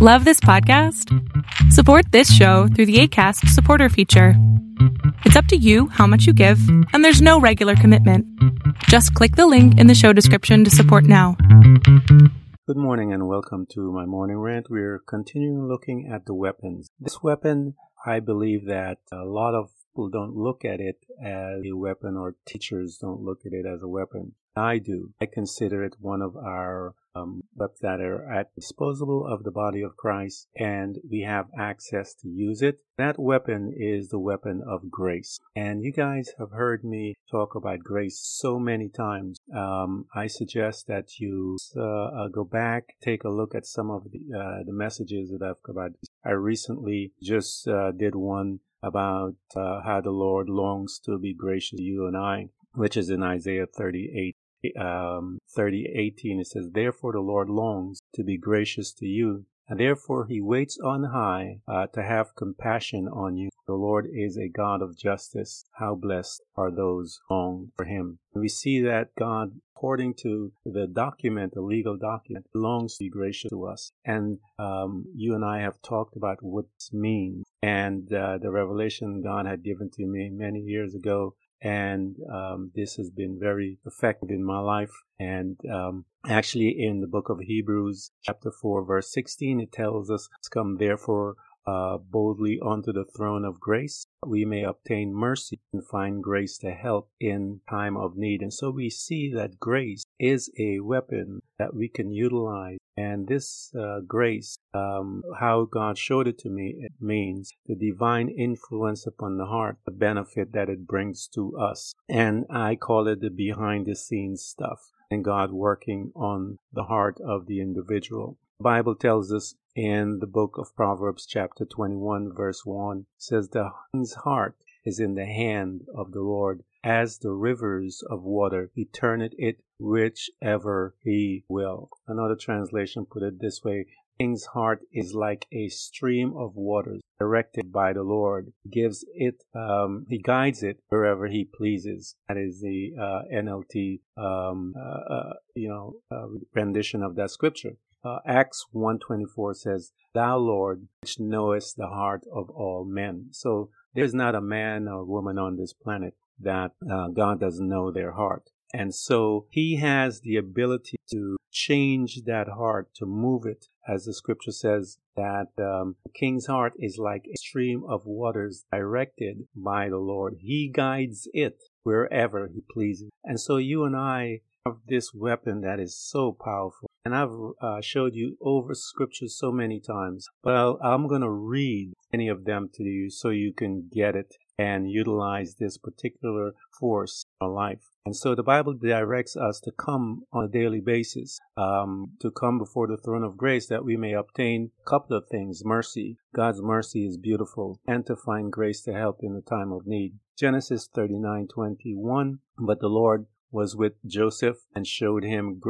Love this podcast? Support this show through the ACAST supporter feature. It's up to you how much you give, and there's no regular commitment. Just click the link in the show description to support now. Good morning and welcome to my morning rant. We're continuing looking at the weapons. This weapon, I believe that a lot of people don't look at it as a weapon or teachers don't look at it as a weapon. I do. I consider it one of our um, weapons that are at disposal of the body of Christ and we have access to use it. That weapon is the weapon of grace. And you guys have heard me talk about grace so many times. Um, I suggest that you uh, go back, take a look at some of the, uh, the messages that I've covered. I recently just uh, did one about uh, how the Lord longs to be gracious to you and I, which is in Isaiah 38 um, 30, 18, it says, Therefore the Lord longs to be gracious to you, and therefore he waits on high uh, to have compassion on you. The Lord is a God of justice. How blessed are those who long for him. We see that God, according to the document, the legal document, longs to be gracious to us. And um, you and I have talked about what this means. And uh, the revelation God had given to me many years ago and um, this has been very effective in my life. And um, actually, in the book of Hebrews, chapter 4, verse 16, it tells us, Come therefore uh, boldly onto the throne of grace, we may obtain mercy and find grace to help in time of need. And so we see that grace is a weapon that we can utilize. And this uh, grace, um, how God showed it to me, it means the divine influence upon the heart, the benefit that it brings to us. And I call it the behind the scenes stuff and God working on the heart of the individual. The Bible tells us in the book of Proverbs, chapter 21, verse 1, says, The heart is in the hand of the Lord. As the rivers of water, he turneth it whichever he will. Another translation put it this way king's heart is like a stream of waters directed by the Lord. He gives it, um, he guides it wherever he pleases. That is the uh, NLT, um, uh, uh, you know, uh, rendition of that scripture. Uh, Acts 124 says, Thou Lord, which knowest the heart of all men. So there's not a man or woman on this planet that uh, God doesn't know their heart. And so he has the ability to change that heart, to move it, as the scripture says that um, king's heart is like a stream of waters directed by the Lord. He guides it wherever he pleases. And so you and I have this weapon that is so powerful and I've uh, showed you over scriptures so many times, but i am going to read any of them to you so you can get it and utilize this particular force in life. And so the Bible directs us to come on a daily basis, um, to come before the throne of grace that we may obtain a couple of things mercy. God's mercy is beautiful, and to find grace to help in the time of need. Genesis 39 21. But the Lord was with Joseph and showed him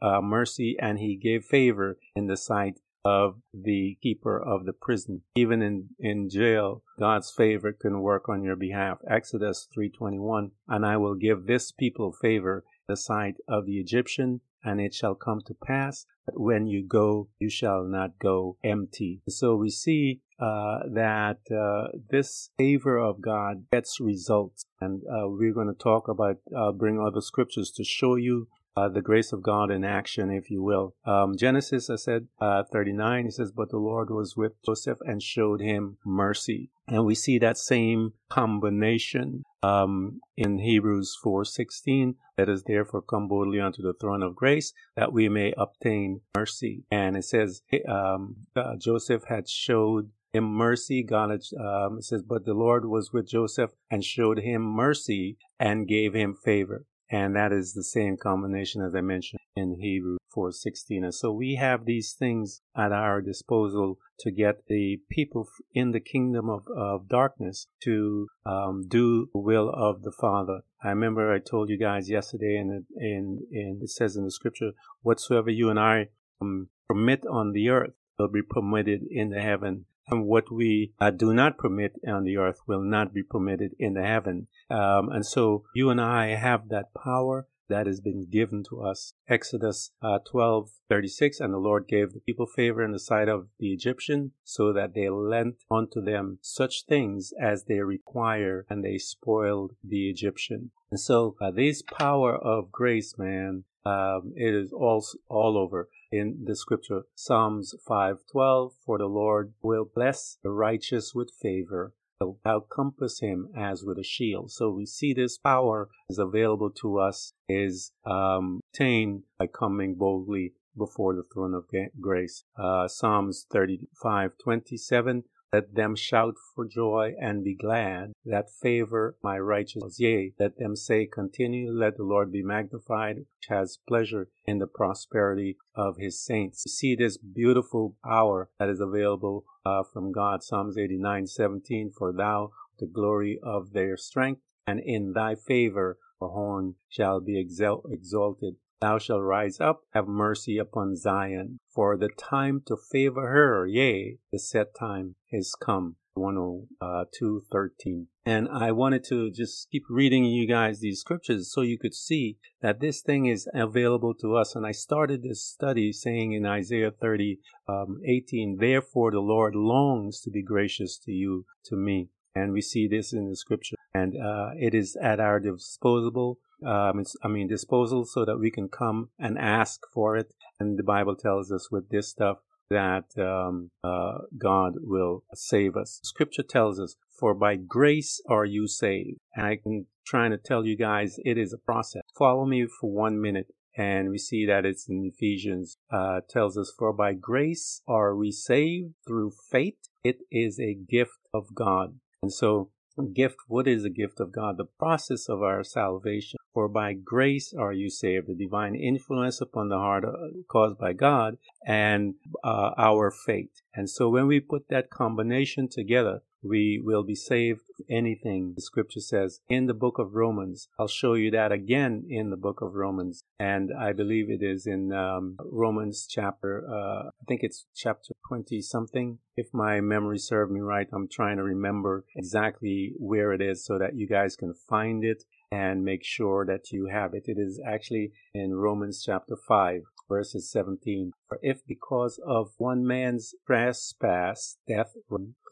uh, mercy, and he gave favor in the sight of the keeper of the prison. Even in, in jail, God's favor can work on your behalf. Exodus 3:21, and I will give this people favor the sight of the Egyptian, and it shall come to pass that when you go, you shall not go empty. So we see uh, that uh, this favor of God gets results. And uh, we're going to talk about, uh, bring other scriptures to show you uh, the grace of God in action, if you will. Um, Genesis, I said, uh, 39, he says, But the Lord was with Joseph and showed him mercy. And we see that same combination um, in Hebrews 4.16. Let us therefore come boldly unto the throne of grace that we may obtain mercy. And it says, um, uh, Joseph had showed him mercy. God um, says, but the Lord was with Joseph and showed him mercy and gave him favor. And that is the same combination as I mentioned in Hebrew 4:16. And so we have these things at our disposal to get the people in the kingdom of, of darkness to um, do the will of the Father. I remember I told you guys yesterday, and in, in, it says in the scripture, whatsoever you and I um, permit on the earth will be permitted in the heaven and what we uh, do not permit on the earth will not be permitted in the heaven. Um, and so you and I have that power that has been given to us. Exodus uh, 12 36 And the Lord gave the people favor in the sight of the Egyptian, so that they lent unto them such things as they require, and they spoiled the Egyptian. And so uh, this power of grace, man, um, it is all all over in the scripture. Psalms 5:12 For the Lord will bless the righteous with favor. Thou compass him as with a shield. So we see this power is available to us, is um, obtained by coming boldly before the throne of grace. Uh, Psalms 35:27 let them shout for joy and be glad that favor my righteousness. Yea, let them say continually, let the Lord be magnified, which has pleasure in the prosperity of his saints. You see this beautiful power that is available uh, from God. Psalms 89, 17, for thou the glory of their strength, and in thy favor a horn shall be exalted. Thou shalt rise up, have mercy upon Zion, for the time to favor her, yea, the set time is come. 102.13. And I wanted to just keep reading you guys these scriptures so you could see that this thing is available to us. And I started this study saying in Isaiah 30, um, 18, Therefore the Lord longs to be gracious to you, to me. And we see this in the scripture. And uh, it is at our disposal um, I mean, disposal so that we can come and ask for it. And the Bible tells us with this stuff that um, uh, God will save us. Scripture tells us, for by grace are you saved. And I can trying to tell you guys it is a process. Follow me for one minute. And we see that it's in Ephesians, uh, tells us, for by grace are we saved through faith. It is a gift of God. And so gift, what is a gift of God? The process of our salvation. For by grace are you saved, the divine influence upon the heart uh, caused by God and uh, our faith. And so when we put that combination together, we will be saved anything. The scripture says in the book of romans i'll show you that again in the book of romans. And i believe it is in um, romans chapter uh, i think it's chapter 20 something if my memory serves me right i'm trying to remember exactly where it is so that you guys can find it and make sure that you have it. It is actually in romans chapter 5 verses 17. For if because of one man's trespass death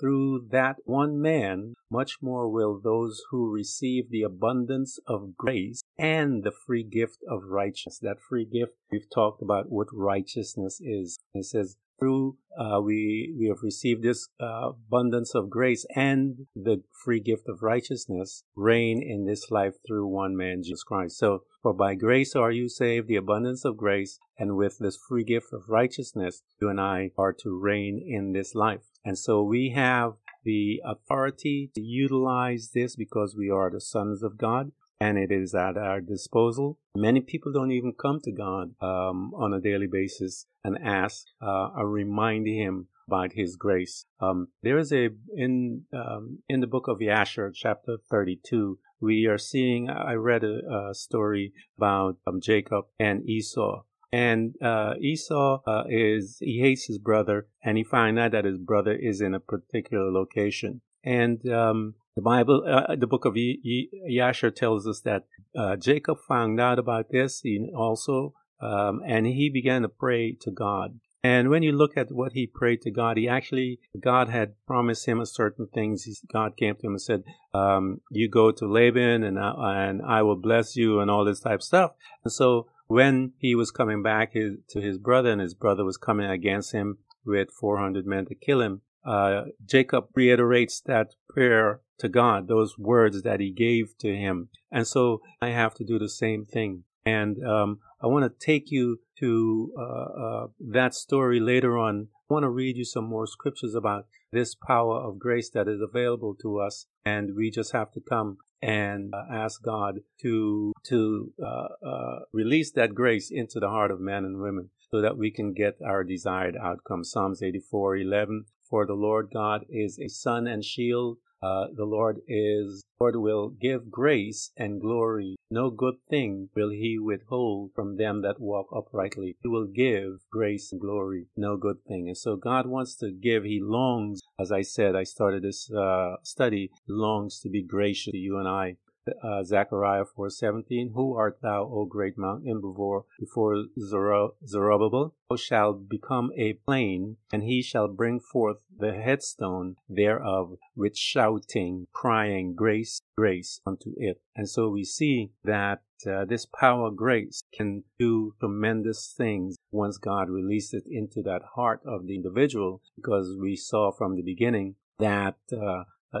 through that one man, much more will those who receive the abundance of grace and the free gift of righteousness. That free gift, we've talked about what righteousness is. It says, through uh, we we have received this uh, abundance of grace and the free gift of righteousness reign in this life through one man Jesus Christ. So for by grace are you saved, the abundance of grace, and with this free gift of righteousness, you and I are to reign in this life. And so we have the authority to utilize this because we are the sons of God and it is at our disposal. Many people don't even come to God um, on a daily basis and ask uh, or remind Him about His grace. Um, there is a in um, in the book of Yasher, chapter thirty-two. We are seeing. I read a, a story about um, Jacob and Esau. And uh, Esau uh, is he hates his brother, and he finds out that his brother is in a particular location. And um, the Bible, uh, the book of Yasher tells us that uh, Jacob found out about this also, um, and he began to pray to God. And when you look at what he prayed to God, he actually, God had promised him a certain things. God came to him and said, um, you go to Laban and I, and I will bless you and all this type of stuff. And so when he was coming back his, to his brother and his brother was coming against him with 400 men to kill him, uh, Jacob reiterates that prayer to God, those words that he gave to him. And so I have to do the same thing. And um, I want to take you to uh, uh, that story later on. I want to read you some more scriptures about this power of grace that is available to us. And we just have to come and uh, ask God to to uh, uh, release that grace into the heart of men and women so that we can get our desired outcome. Psalms 84, 11. For the Lord God is a sun and shield. Uh, the Lord is, Lord will give grace and glory. No good thing will he withhold from them that walk uprightly. He will give grace and glory, no good thing. And so God wants to give. He longs, as I said, I started this uh, study, longs to be gracious to you and I. uh, Zechariah 4:17, "Who art thou, O great mountain, before before Zerubbabel? Thou shalt become a plain, and he shall bring forth the headstone thereof with shouting, crying, grace, grace unto it." And so we see that uh, this power grace can do tremendous things once God released it into that heart of the individual, because we saw from the beginning that uh, uh,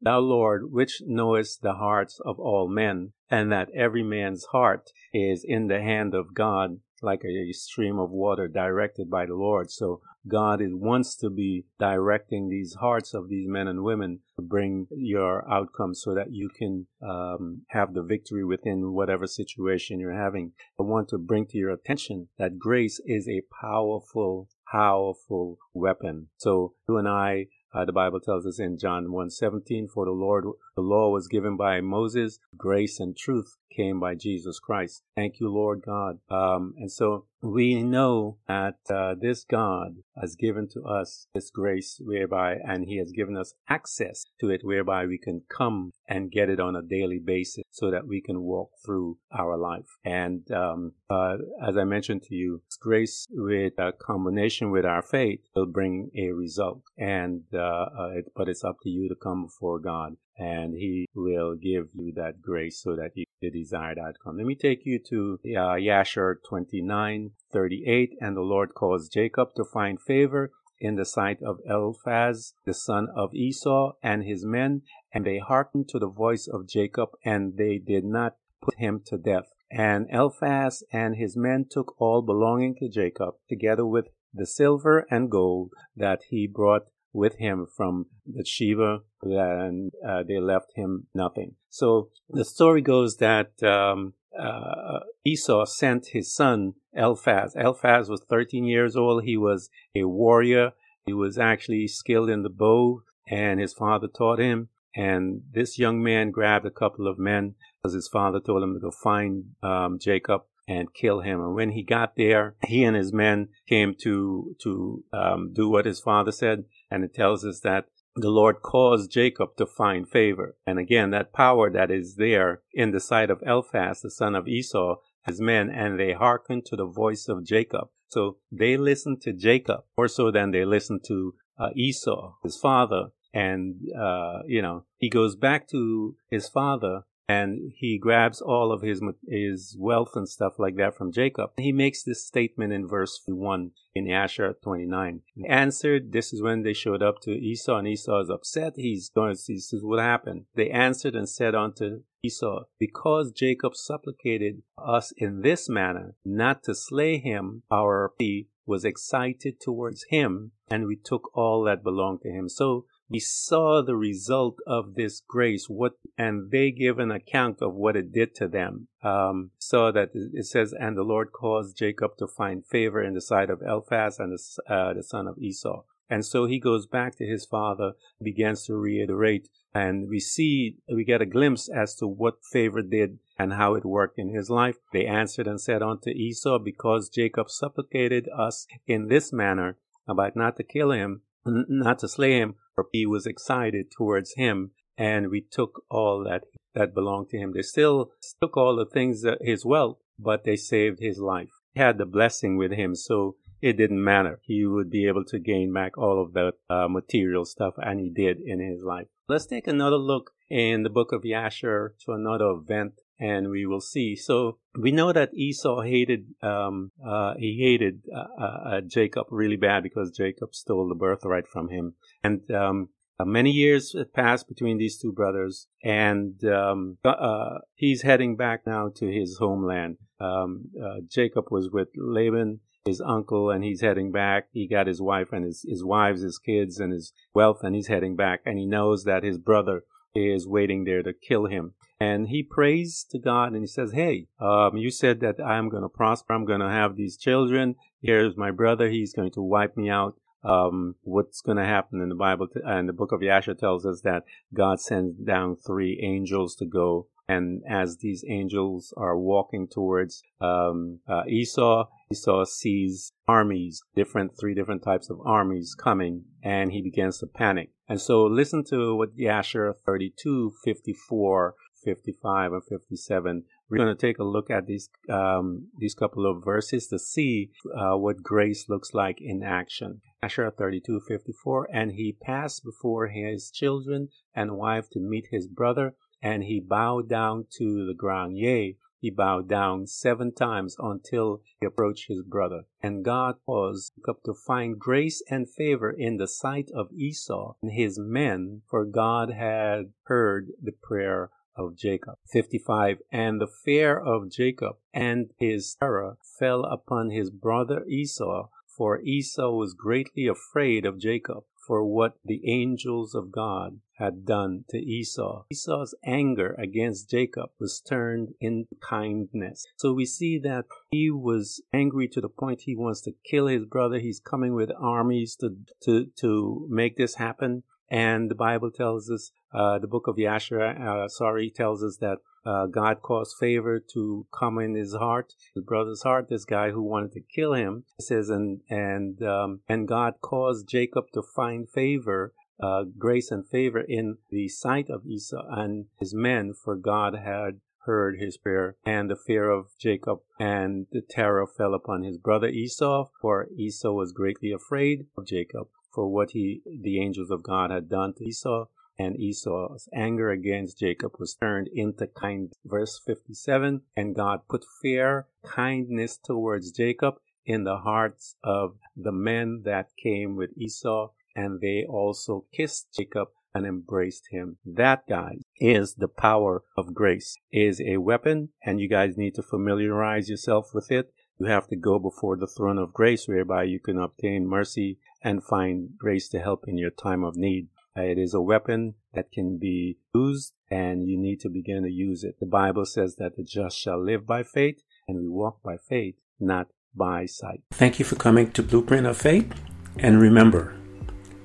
thou Lord, which knowest the hearts of all men, and that every man's heart is in the hand of God, like a stream of water directed by the Lord. So God is, wants to be directing these hearts of these men and women to bring your outcome so that you can um, have the victory within whatever situation you're having. I want to bring to your attention that grace is a powerful, powerful weapon. So you and I uh, the Bible tells us in John 1:17, "For the Lord, the law was given by Moses; grace and truth came by Jesus Christ." Thank you, Lord God. Um, and so we know that uh, this God has given to us this grace whereby, and He has given us access to it whereby we can come and get it on a daily basis so that we can walk through our life. And um, uh, as I mentioned to you, grace with a combination with our faith will bring a result. And uh, uh, it, but it's up to you to come before God and he will give you that grace so that you the desired outcome. Let me take you to uh, Yasher 29, 38. And the Lord caused Jacob to find favor in the sight of Eliphaz, the son of Esau, and his men, and they hearkened to the voice of Jacob, and they did not put him to death. And Eliphaz and his men took all belonging to Jacob, together with the silver and gold that he brought with him from Beersheba, and uh, they left him nothing. So the story goes that um, uh, Esau sent his son Eliphaz. Eliphaz was 13 years old. He was a warrior. He was actually skilled in the bow, and his father taught him. And this young man grabbed a couple of men because his father told him to go find um, Jacob and kill him. And when he got there, he and his men came to to um, do what his father said. And it tells us that the Lord caused Jacob to find favor. And again, that power that is there in the sight of Eliphaz, the son of Esau, his men, and they hearkened to the voice of Jacob. So they listened to Jacob more so than they listened to uh, Esau, his father. And, uh, you know, he goes back to his father and he grabs all of his his wealth and stuff like that from Jacob. He makes this statement in verse 1 in Yasher 29. He answered, this is when they showed up to Esau, and Esau is upset. He's going to see this is what happened. They answered and said unto Esau, because Jacob supplicated us in this manner, not to slay him, our plea was excited towards him, and we took all that belonged to him. So we saw the result of this grace, what, and they give an account of what it did to them. Um, so that it says, and the Lord caused Jacob to find favor in the sight of Eliphaz and the, uh, the son of Esau. And so he goes back to his father, begins to reiterate, and we see, we get a glimpse as to what favor did and how it worked in his life. They answered and said unto Esau, because Jacob supplicated us in this manner about not to kill him, not to slay him, for he was excited towards him, and we took all that that belonged to him. They still took all the things that his wealth, but they saved his life. He had the blessing with him, so it didn't matter. He would be able to gain back all of that uh, material stuff, and he did in his life. Let's take another look in the book of Yasher to another event and we will see. So we know that Esau hated um, uh, he hated uh, uh, Jacob really bad because Jacob stole the birthright from him, and um, uh, many years passed between these two brothers, and um, uh, he's heading back now to his homeland. Um, uh, Jacob was with Laban, his uncle, and he's heading back. He got his wife and his, his wives, his kids, and his wealth, and he's heading back. And he knows that his brother is waiting there to kill him. And he prays to God and he says, Hey, um, you said that I'm going to prosper. I'm going to have these children. Here's my brother. He's going to wipe me out. Um, what's going to happen in the Bible? T- and the book of Yasher tells us that God sends down three angels to go. And as these angels are walking towards um, uh, Esau, Esau sees armies, different, three different types of armies coming, and he begins to panic. And so listen to what Yasher 32, 54 55 and 57. We're going to take a look at these um, these couple of verses to see uh, what grace looks like in action. Yasher 32, 54. And he passed before his children and wife to meet his brother, and he bowed down to the ground. Yea, he bowed down seven times until he approached his brother. And God caused Jacob to find grace and favor in the sight of Esau and his men, for God had heard the prayer of Jacob. 55. And the fear of Jacob and his terror fell upon his brother Esau, for Esau was greatly afraid of Jacob for what the angels of God had done to Esau. Esau's anger against Jacob was turned into kindness. So we see that he was angry to the point he wants to kill his brother. He's coming with armies to, to, to make this happen. And the Bible tells us, uh, the book of Yashar, uh, sorry, tells us that uh, God caused favor to come in his heart, his brother's heart. This guy who wanted to kill him it says, and and um, and God caused Jacob to find favor, uh, grace and favor in the sight of Esau and his men, for God had heard his prayer, and the fear of Jacob and the terror fell upon his brother Esau, for Esau was greatly afraid of Jacob for what he the angels of God had done to Esau and Esau's anger against Jacob was turned into kindness. Verse 57 And God put fear, kindness towards Jacob in the hearts of the men that came with Esau, and they also kissed Jacob and embraced him. That, guys, is the power of grace, is a weapon, and you guys need to familiarize yourself with it. You have to go before the throne of grace, whereby you can obtain mercy and find grace to help in your time of need. Uh, it is a weapon that can be used and you need to begin to use it. The Bible says that the just shall live by faith and we walk by faith, not by sight. Thank you for coming to Blueprint of Faith. And remember,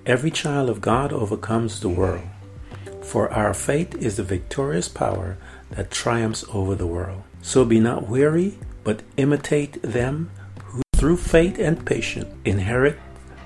every child of God overcomes the world. For our faith is the victorious power that triumphs over the world. So be not weary, but imitate them who through faith and patience inherit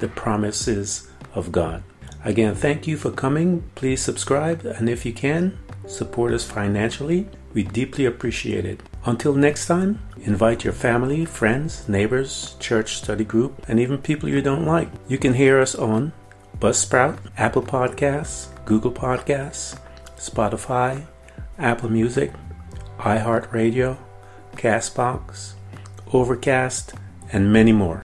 the promises of God. Again, thank you for coming. Please subscribe, and if you can, support us financially. We deeply appreciate it. Until next time, invite your family, friends, neighbors, church study group, and even people you don't like. You can hear us on Buzzsprout, Apple Podcasts, Google Podcasts, Spotify, Apple Music, iHeartRadio, Castbox, Overcast, and many more.